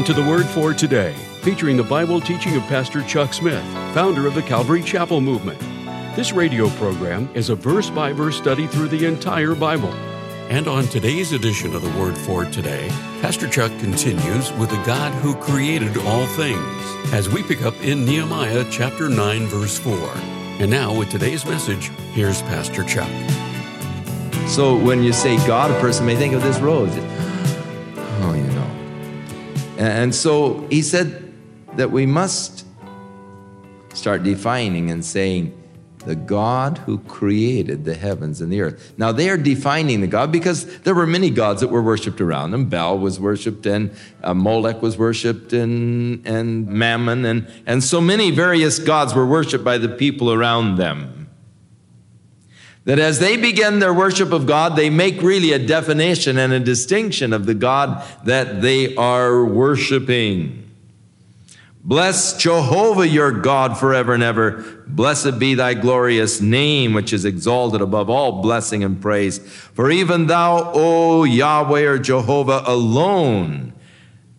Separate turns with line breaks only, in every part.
Welcome to the Word for Today, featuring the Bible teaching of Pastor Chuck Smith, founder of the Calvary Chapel Movement. This radio program is a verse by verse study through the entire Bible. And on today's edition of the Word for Today, Pastor Chuck continues with the God who created all things as we pick up in Nehemiah chapter 9, verse 4. And now, with today's message, here's Pastor Chuck.
So when you say God, a person may think of this road. And so he said that we must start defining and saying, the God who created the heavens and the earth. Now they are defining the God because there were many gods that were worshipped around them. Baal was worshipped and uh, Molech was worshipped and, and Mammon and, and so many various gods were worshipped by the people around them. That as they begin their worship of God, they make really a definition and a distinction of the God that they are worshiping. Bless Jehovah your God forever and ever. Blessed be thy glorious name, which is exalted above all blessing and praise. For even thou, O Yahweh or Jehovah alone,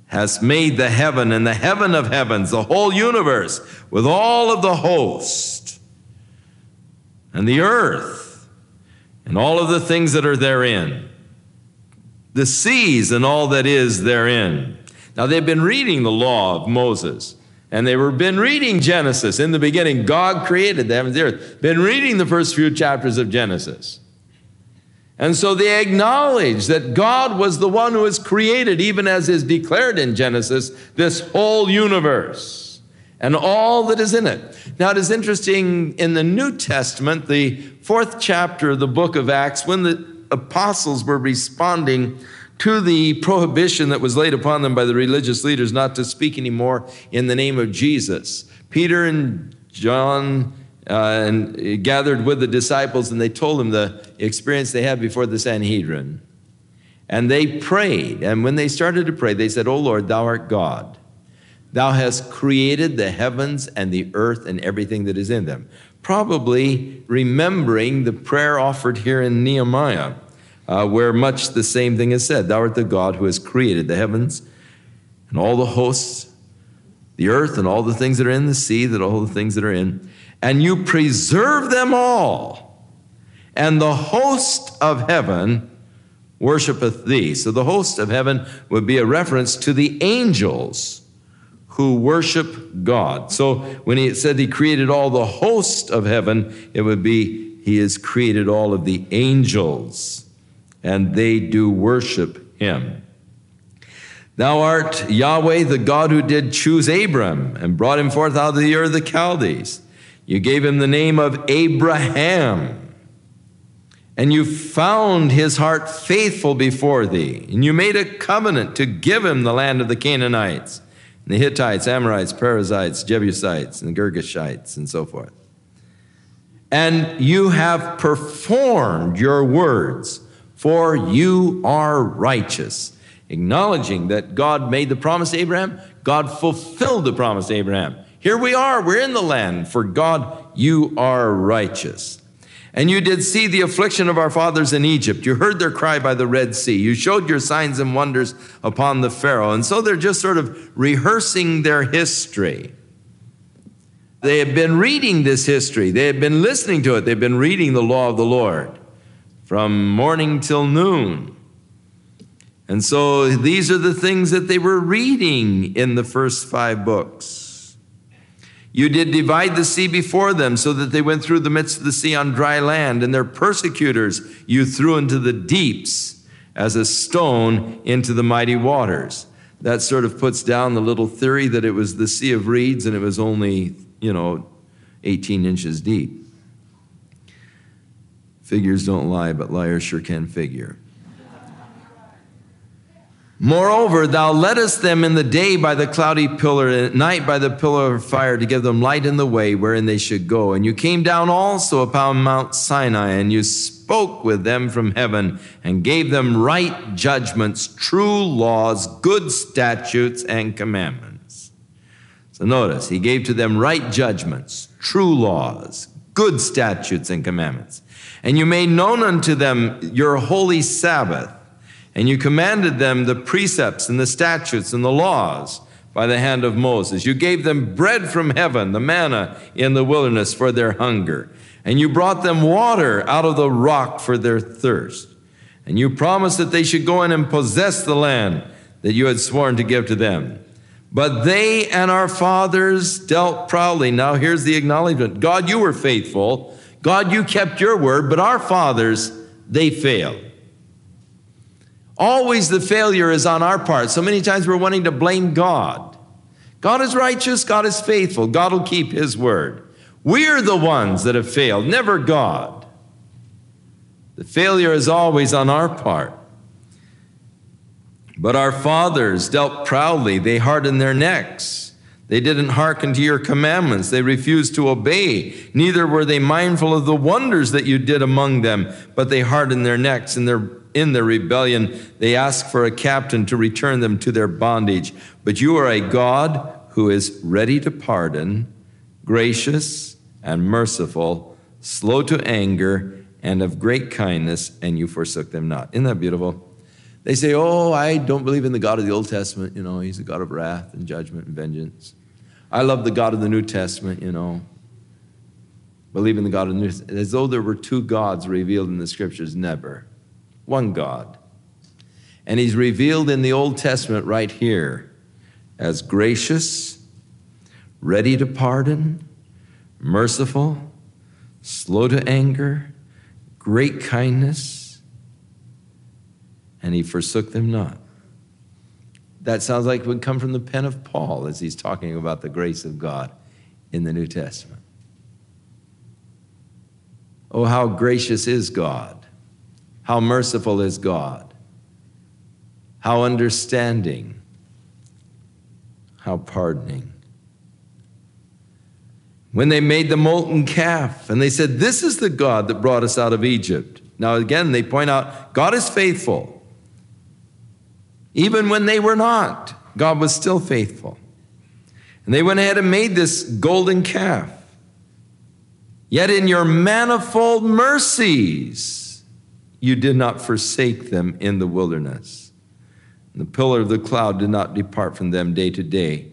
hast made the heaven and the heaven of heavens, the whole universe, with all of the host, and the earth and all of the things that are therein, the seas and all that is therein. Now, they've been reading the law of Moses, and they were been reading Genesis. In the beginning, God created the heavens and the earth. Been reading the first few chapters of Genesis. And so they acknowledge that God was the one who has created, even as is declared in Genesis, this whole universe and all that is in it. Now, it is interesting in the New Testament, the fourth chapter of the book of Acts, when the apostles were responding to the prohibition that was laid upon them by the religious leaders not to speak anymore in the name of Jesus. Peter and John uh, and gathered with the disciples and they told them the experience they had before the Sanhedrin. And they prayed. And when they started to pray, they said, Oh Lord, thou art God Thou hast created the heavens and the earth and everything that is in them. Probably remembering the prayer offered here in Nehemiah, uh, where much the same thing is said Thou art the God who has created the heavens and all the hosts, the earth and all the things that are in the sea, that all the things that are in, and you preserve them all. And the host of heaven worshipeth thee. So the host of heaven would be a reference to the angels who worship God. So when he said he created all the host of heaven, it would be he has created all of the angels, and they do worship him. Thou art Yahweh, the God who did choose Abram and brought him forth out of the Ur of the Chaldees. You gave him the name of Abraham. And you found his heart faithful before thee. And you made a covenant to give him the land of the Canaanites the Hittites, Amorites, Perizzites, Jebusites, and Girgashites, and so forth. And you have performed your words, for you are righteous. Acknowledging that God made the promise to Abraham, God fulfilled the promise to Abraham. Here we are, we're in the land. For God, you are righteous. And you did see the affliction of our fathers in Egypt. You heard their cry by the Red Sea. You showed your signs and wonders upon the Pharaoh. And so they're just sort of rehearsing their history. They have been reading this history, they have been listening to it, they've been reading the law of the Lord from morning till noon. And so these are the things that they were reading in the first five books. You did divide the sea before them so that they went through the midst of the sea on dry land, and their persecutors you threw into the deeps as a stone into the mighty waters. That sort of puts down the little theory that it was the Sea of Reeds and it was only, you know, 18 inches deep. Figures don't lie, but liars sure can figure. Moreover, thou leddest them in the day by the cloudy pillar, and at night by the pillar of fire to give them light in the way wherein they should go. And you came down also upon Mount Sinai, and you spoke with them from heaven, and gave them right judgments, true laws, good statutes, and commandments. So notice, he gave to them right judgments, true laws, good statutes, and commandments. And you made known unto them your holy Sabbath And you commanded them the precepts and the statutes and the laws by the hand of Moses. You gave them bread from heaven, the manna in the wilderness for their hunger. And you brought them water out of the rock for their thirst. And you promised that they should go in and possess the land that you had sworn to give to them. But they and our fathers dealt proudly. Now here's the acknowledgement God, you were faithful. God, you kept your word, but our fathers, they failed. Always the failure is on our part. So many times we're wanting to blame God. God is righteous, God is faithful, God will keep his word. We're the ones that have failed, never God. The failure is always on our part. But our fathers dealt proudly, they hardened their necks. They didn't hearken to your commandments. They refused to obey. Neither were they mindful of the wonders that you did among them, but they hardened their necks and their in their rebellion, they ask for a captain to return them to their bondage. But you are a God who is ready to pardon, gracious and merciful, slow to anger, and of great kindness, and you forsook them not. Isn't that beautiful? They say, Oh, I don't believe in the God of the Old Testament. You know, he's a God of wrath and judgment and vengeance. I love the God of the New Testament, you know. Believe in the God of the New Testament. As though there were two gods revealed in the scriptures. Never. One God. And he's revealed in the Old Testament right here as gracious, ready to pardon, merciful, slow to anger, great kindness, and he forsook them not. That sounds like it would come from the pen of Paul as he's talking about the grace of God in the New Testament. Oh, how gracious is God! How merciful is God! How understanding! How pardoning. When they made the molten calf and they said, This is the God that brought us out of Egypt. Now, again, they point out God is faithful. Even when they were not, God was still faithful. And they went ahead and made this golden calf. Yet in your manifold mercies, you did not forsake them in the wilderness. And the pillar of the cloud did not depart from them day to day,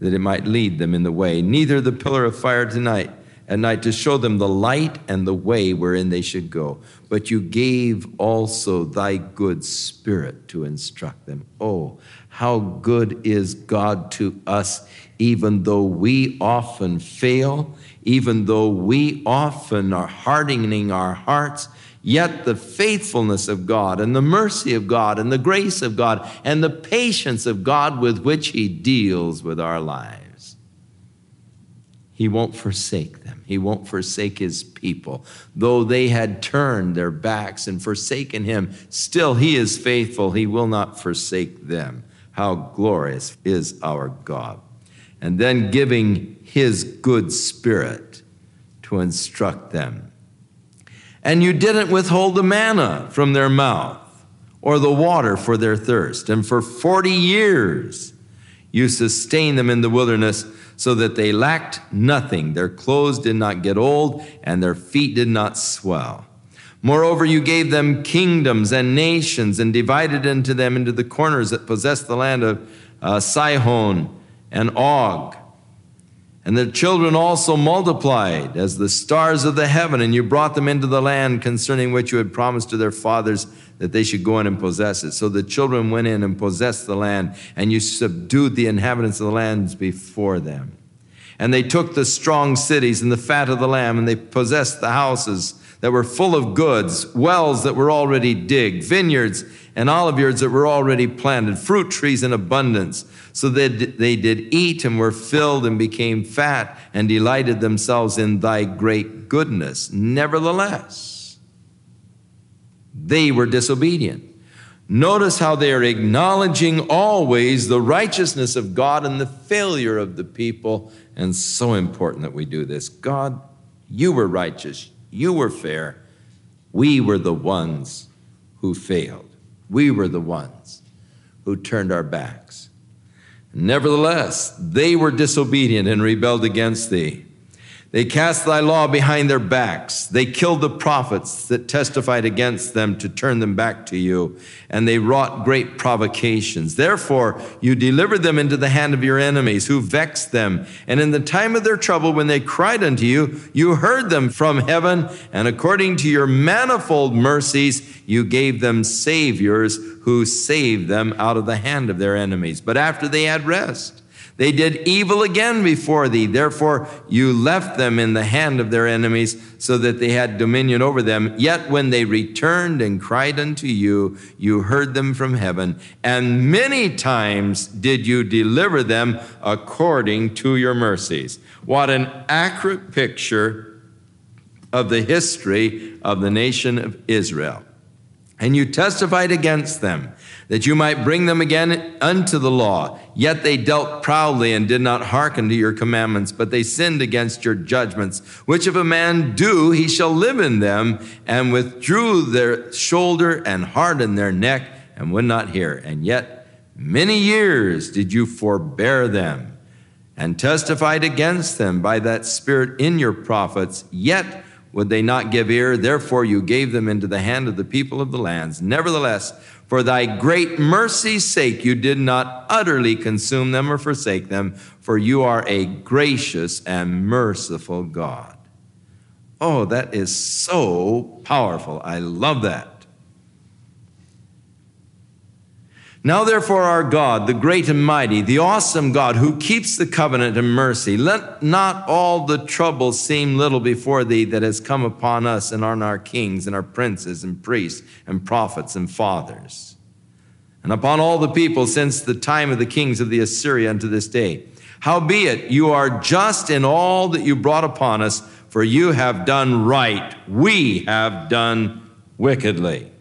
that it might lead them in the way, neither the pillar of fire tonight at night to show them the light and the way wherein they should go. But you gave also thy good spirit to instruct them. Oh, how good is God to us, even though we often fail, even though we often are hardening our hearts. Yet the faithfulness of God and the mercy of God and the grace of God and the patience of God with which He deals with our lives. He won't forsake them. He won't forsake his people. Though they had turned their backs and forsaken him, still he is faithful. He will not forsake them. How glorious is our God. And then giving his good spirit to instruct them. And you didn't withhold the manna from their mouth or the water for their thirst. And for 40 years you sustained them in the wilderness so that they lacked nothing. Their clothes did not get old, and their feet did not swell. Moreover, you gave them kingdoms and nations, and divided into them into the corners that possessed the land of uh, Sihon and Og. And their children also multiplied as the stars of the heaven, and you brought them into the land concerning which you had promised to their fathers that they should go in and possess it. So the children went in and possessed the land, and you subdued the inhabitants of the lands before them. And they took the strong cities and the fat of the lamb, and they possessed the houses that were full of goods, wells that were already digged, vineyards and oliveyards that were already planted, fruit trees in abundance. So that they did eat and were filled and became fat and delighted themselves in thy great goodness. Nevertheless, they were disobedient. Notice how they are acknowledging always the righteousness of God and the failure of the people. And so important that we do this. God, you were righteous, you were fair. We were the ones who failed. We were the ones who turned our backs. Nevertheless, they were disobedient and rebelled against thee. They cast thy law behind their backs. They killed the prophets that testified against them to turn them back to you, and they wrought great provocations. Therefore, you delivered them into the hand of your enemies, who vexed them. And in the time of their trouble, when they cried unto you, you heard them from heaven, and according to your manifold mercies, you gave them saviors who saved them out of the hand of their enemies. But after they had rest, they did evil again before thee. Therefore, you left them in the hand of their enemies, so that they had dominion over them. Yet when they returned and cried unto you, you heard them from heaven. And many times did you deliver them according to your mercies. What an accurate picture of the history of the nation of Israel. And you testified against them that you might bring them again unto the law. Yet they dealt proudly and did not hearken to your commandments, but they sinned against your judgments. Which if a man do, he shall live in them, and withdrew their shoulder and hardened their neck and would not hear. And yet many years did you forbear them and testified against them by that spirit in your prophets. Yet would they not give ear? Therefore you gave them into the hand of the people of the lands. Nevertheless, for thy great mercy's sake, you did not utterly consume them or forsake them, for you are a gracious and merciful God. Oh, that is so powerful. I love that. Now, therefore, our God, the great and mighty, the awesome God who keeps the covenant and mercy, let not all the trouble seem little before thee that has come upon us and on our kings and our princes and priests and prophets and fathers, and upon all the people since the time of the kings of the Assyria unto this day. Howbeit, you are just in all that you brought upon us, for you have done right. We have done wickedly.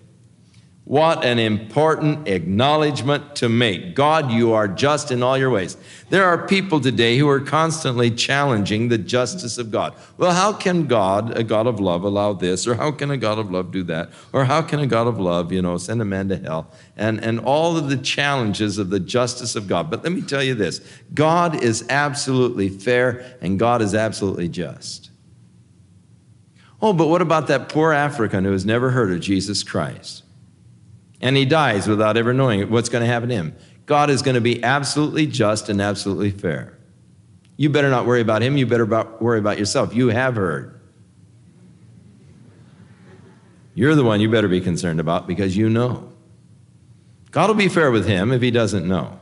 What an important acknowledgement to make. God, you are just in all your ways. There are people today who are constantly challenging the justice of God. Well, how can God, a God of love, allow this? Or how can a God of love do that? Or how can a God of love, you know, send a man to hell? And, and all of the challenges of the justice of God. But let me tell you this God is absolutely fair and God is absolutely just. Oh, but what about that poor African who has never heard of Jesus Christ? And he dies without ever knowing what's going to happen to him. God is going to be absolutely just and absolutely fair. You better not worry about him. You better about, worry about yourself. You have heard. You're the one you better be concerned about because you know. God will be fair with him if he doesn't know.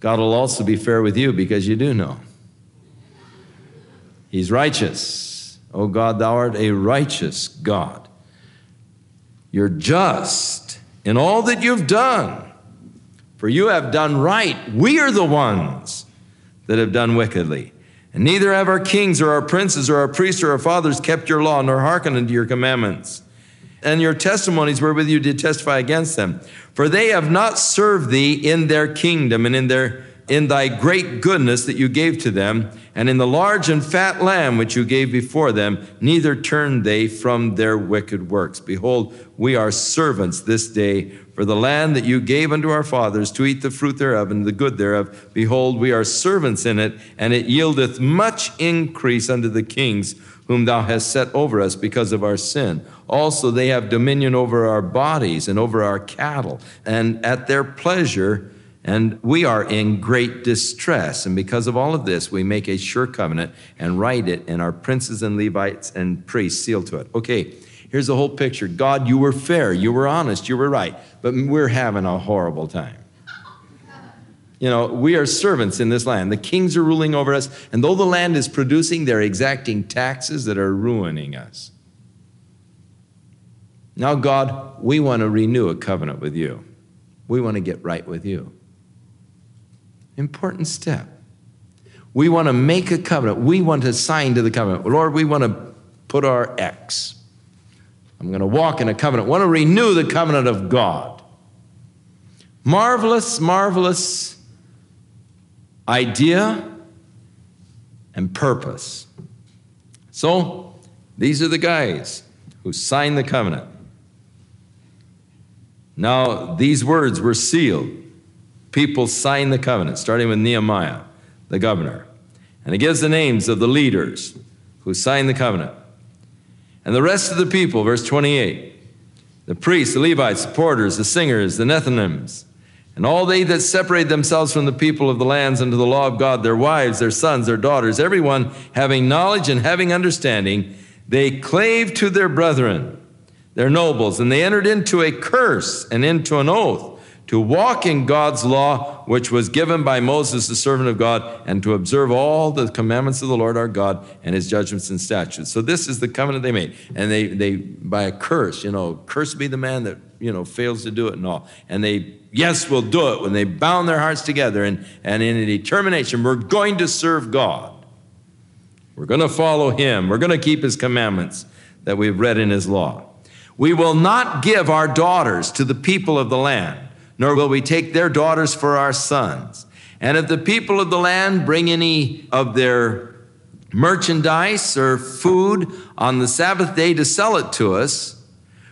God will also be fair with you because you do know. He's righteous. Oh God, thou art a righteous God. You're just in all that you've done, for you have done right. We are the ones that have done wickedly. And neither have our kings or our princes or our priests or our fathers kept your law, nor hearkened unto your commandments. And your testimonies wherewith you did testify against them. For they have not served thee in their kingdom and in their in thy great goodness that you gave to them, and in the large and fat lamb which you gave before them, neither turned they from their wicked works. Behold, we are servants this day for the land that you gave unto our fathers to eat the fruit thereof and the good thereof. Behold, we are servants in it, and it yieldeth much increase unto the kings whom thou hast set over us because of our sin. Also, they have dominion over our bodies and over our cattle, and at their pleasure and we are in great distress. And because of all of this, we make a sure covenant and write it, and our princes and Levites and priests seal to it. Okay, here's the whole picture God, you were fair, you were honest, you were right, but we're having a horrible time. You know, we are servants in this land. The kings are ruling over us, and though the land is producing, they're exacting taxes that are ruining us. Now, God, we want to renew a covenant with you. We want to get right with you. Important step. We want to make a covenant. We want to sign to the covenant. Lord, we want to put our X. I'm going to walk in a covenant. I want to renew the covenant of God. Marvelous, marvelous idea and purpose. So, these are the guys who signed the covenant. Now, these words were sealed people signed the covenant, starting with Nehemiah, the governor. And it gives the names of the leaders who signed the covenant. And the rest of the people, verse 28 the priests, the Levites, the porters, the singers, the Nethinims, and all they that separate themselves from the people of the lands unto the law of God, their wives, their sons, their daughters, everyone having knowledge and having understanding, they clave to their brethren, their nobles, and they entered into a curse and into an oath to walk in God's law, which was given by Moses, the servant of God, and to observe all the commandments of the Lord our God and his judgments and statutes. So this is the covenant they made. And they, they by a curse, you know, curse be the man that, you know, fails to do it and all. And they, yes, will do it when they bound their hearts together and, and in a determination, we're going to serve God. We're going to follow him. We're going to keep his commandments that we've read in his law. We will not give our daughters to the people of the land nor will we take their daughters for our sons. And if the people of the land bring any of their merchandise or food on the Sabbath day to sell it to us,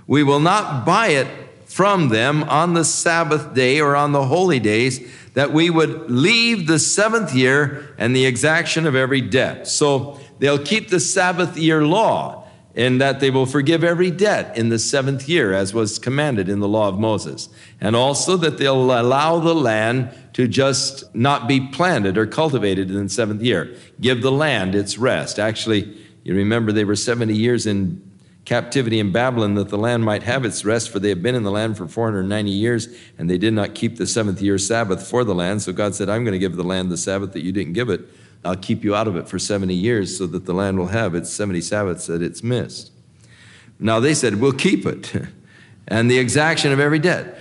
we will not buy it from them on the Sabbath day or on the holy days, that we would leave the seventh year and the exaction of every debt. So they'll keep the Sabbath year law in that they will forgive every debt in the seventh year, as was commanded in the law of Moses. And also that they'll allow the land to just not be planted or cultivated in the seventh year. Give the land its rest. Actually, you remember they were 70 years in captivity in Babylon that the land might have its rest, for they had been in the land for 490 years, and they did not keep the seventh year Sabbath for the land. So God said, I'm going to give the land the Sabbath that you didn't give it. I'll keep you out of it for 70 years so that the land will have its 70 Sabbaths that it's missed. Now they said, We'll keep it, and the exaction of every debt.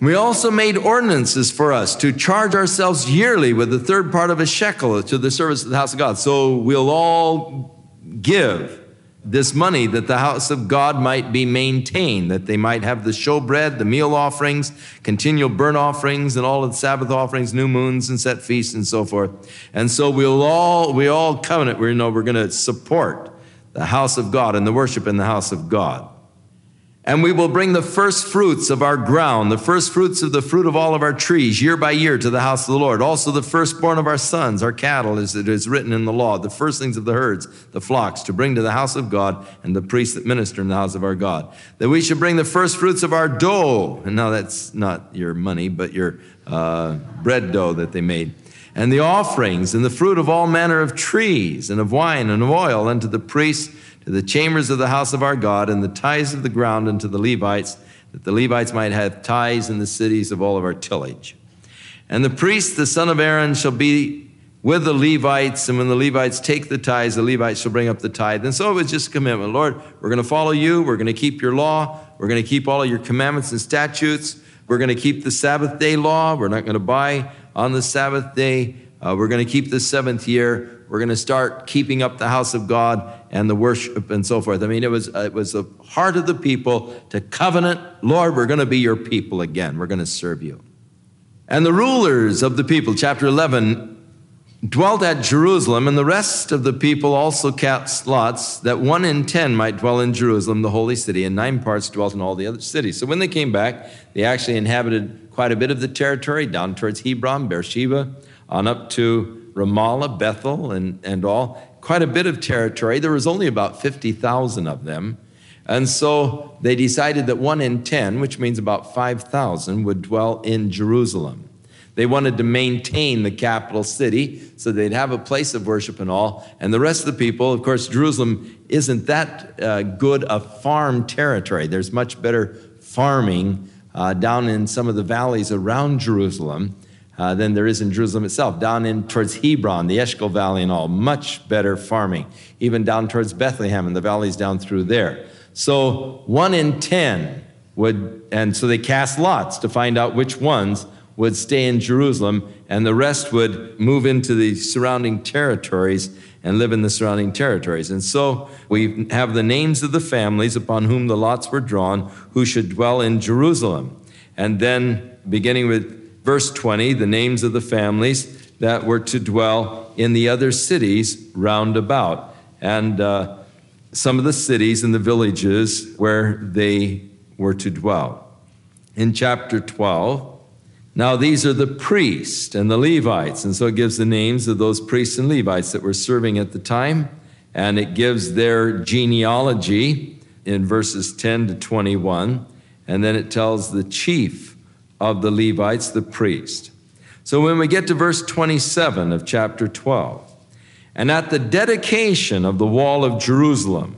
We also made ordinances for us to charge ourselves yearly with the third part of a shekel to the service of the house of God. So we'll all give this money that the house of God might be maintained, that they might have the showbread, the meal offerings, continual burnt offerings, and all of the Sabbath offerings, new moons, and set feasts, and so forth. And so we'll all we all covenant. We know we're going to support the house of God and the worship in the house of God. And we will bring the first fruits of our ground, the first fruits of the fruit of all of our trees, year by year to the house of the Lord. Also the firstborn of our sons, our cattle, as it is written in the law, the firstlings of the herds, the flocks, to bring to the house of God and the priests that minister in the house of our God. That we should bring the first fruits of our dough. And now that's not your money, but your uh, bread dough that they made and the offerings and the fruit of all manner of trees and of wine and of oil unto the priests to the chambers of the house of our God, and the tithes of the ground unto the Levites, that the Levites might have tithes in the cities of all of our tillage. And the priest, the son of Aaron, shall be with the Levites, and when the Levites take the tithes, the Levites shall bring up the tithe. And so it was just a commitment. Lord, we're going to follow you. We're going to keep your law. We're going to keep all of your commandments and statutes. We're going to keep the Sabbath day law. We're not going to buy on the Sabbath day. Uh, we're going to keep the seventh year. We're going to start keeping up the house of God and the worship and so forth. I mean, it was, uh, it was the heart of the people to covenant, Lord, we're going to be your people again. We're going to serve you. And the rulers of the people, chapter 11, dwelt at Jerusalem, and the rest of the people also cast lots that one in ten might dwell in Jerusalem, the holy city, and nine parts dwelt in all the other cities. So when they came back, they actually inhabited quite a bit of the territory down towards Hebron, Beersheba, on up to Ramallah, Bethel, and, and all, quite a bit of territory. There was only about 50,000 of them. And so they decided that one in 10, which means about 5,000, would dwell in Jerusalem. They wanted to maintain the capital city so they'd have a place of worship and all. And the rest of the people, of course, Jerusalem isn't that uh, good a farm territory. There's much better farming uh, down in some of the valleys around Jerusalem uh, than there is in Jerusalem itself. Down in towards Hebron, the Eshcol Valley, and all, much better farming. Even down towards Bethlehem and the valleys down through there. So one in ten would, and so they cast lots to find out which ones would stay in Jerusalem, and the rest would move into the surrounding territories and live in the surrounding territories. And so we have the names of the families upon whom the lots were drawn who should dwell in Jerusalem. And then, beginning with verse 20, the names of the families that were to dwell in the other cities round about, and uh, some of the cities and the villages where they were to dwell. In chapter 12, Now, these are the priests and the Levites. And so it gives the names of those priests and Levites that were serving at the time. And it gives their genealogy in verses 10 to 21. And then it tells the chief of the Levites, the priest. So when we get to verse 27 of chapter 12, and at the dedication of the wall of Jerusalem,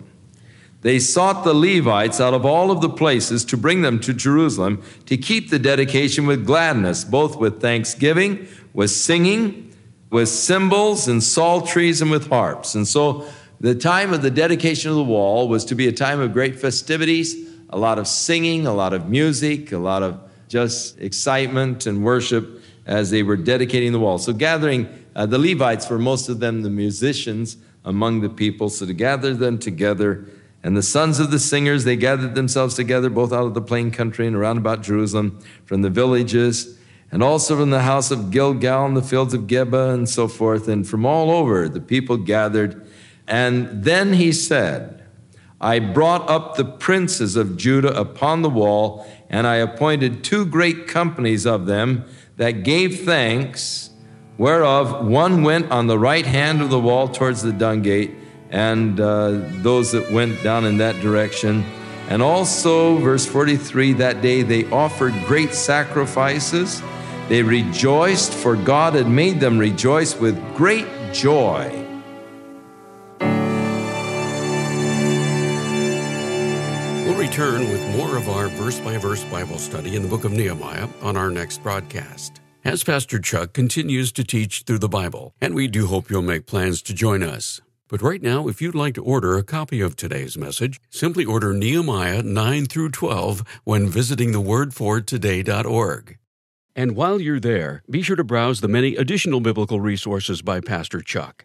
they sought the Levites out of all of the places to bring them to Jerusalem to keep the dedication with gladness, both with thanksgiving, with singing, with cymbals and psalteries, and with harps. And so the time of the dedication of the wall was to be a time of great festivities, a lot of singing, a lot of music, a lot of just excitement and worship as they were dedicating the wall. So, gathering uh, the Levites were most of them the musicians among the people. So, to gather them together and the sons of the singers, they gathered themselves together both out of the plain country and around about Jerusalem, from the villages, and also from the house of Gilgal and the fields of Geba and so forth. And from all over the people gathered. And then he said, I brought up the princes of Judah upon the wall, and I appointed two great companies of them that gave thanks, whereof one went on the right hand of the wall towards the dung gate and uh, those that went down in that direction. And also, verse 43 that day they offered great sacrifices. They rejoiced, for God had made them rejoice with great joy.
Return with more of our verse by verse Bible study in the book of Nehemiah on our next broadcast. As Pastor Chuck continues to teach through the Bible, and we do hope you'll make plans to join us. But right now, if you'd like to order a copy of today's message, simply order Nehemiah 9 through 12 when visiting thewordfortoday.org. And while you're there, be sure to browse the many additional biblical resources by Pastor Chuck.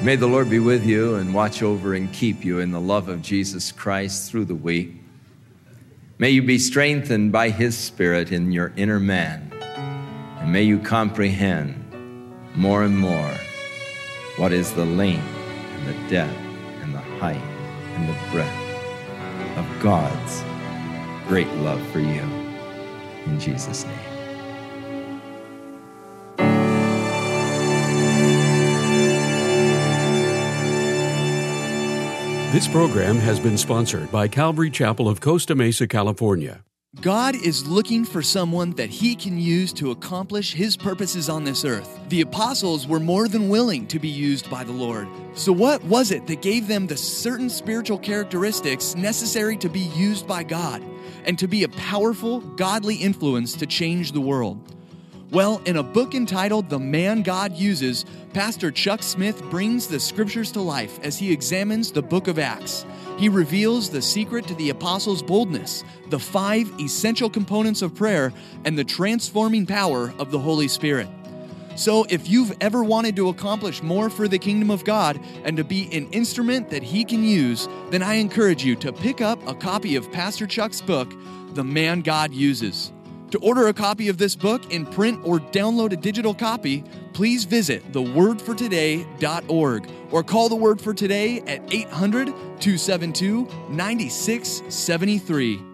May the Lord be with you and watch over and keep you in the love of Jesus Christ through the week. May you be strengthened by His Spirit in your inner man. And may you comprehend more and more what is the length and the depth and the height and the breadth of God's great love for you. In Jesus' name.
This program has been sponsored by Calvary Chapel of Costa Mesa, California.
God is looking for someone that he can use to accomplish his purposes on this earth. The apostles were more than willing to be used by the Lord. So, what was it that gave them the certain spiritual characteristics necessary to be used by God and to be a powerful, godly influence to change the world? Well, in a book entitled The Man God Uses, Pastor Chuck Smith brings the scriptures to life as he examines the book of Acts. He reveals the secret to the apostles' boldness, the five essential components of prayer, and the transforming power of the Holy Spirit. So, if you've ever wanted to accomplish more for the kingdom of God and to be an instrument that He can use, then I encourage you to pick up a copy of Pastor Chuck's book, The Man God Uses. To order a copy of this book in print or download a digital copy, please visit thewordfortoday.org or call the Word for Today at 800 272 9673.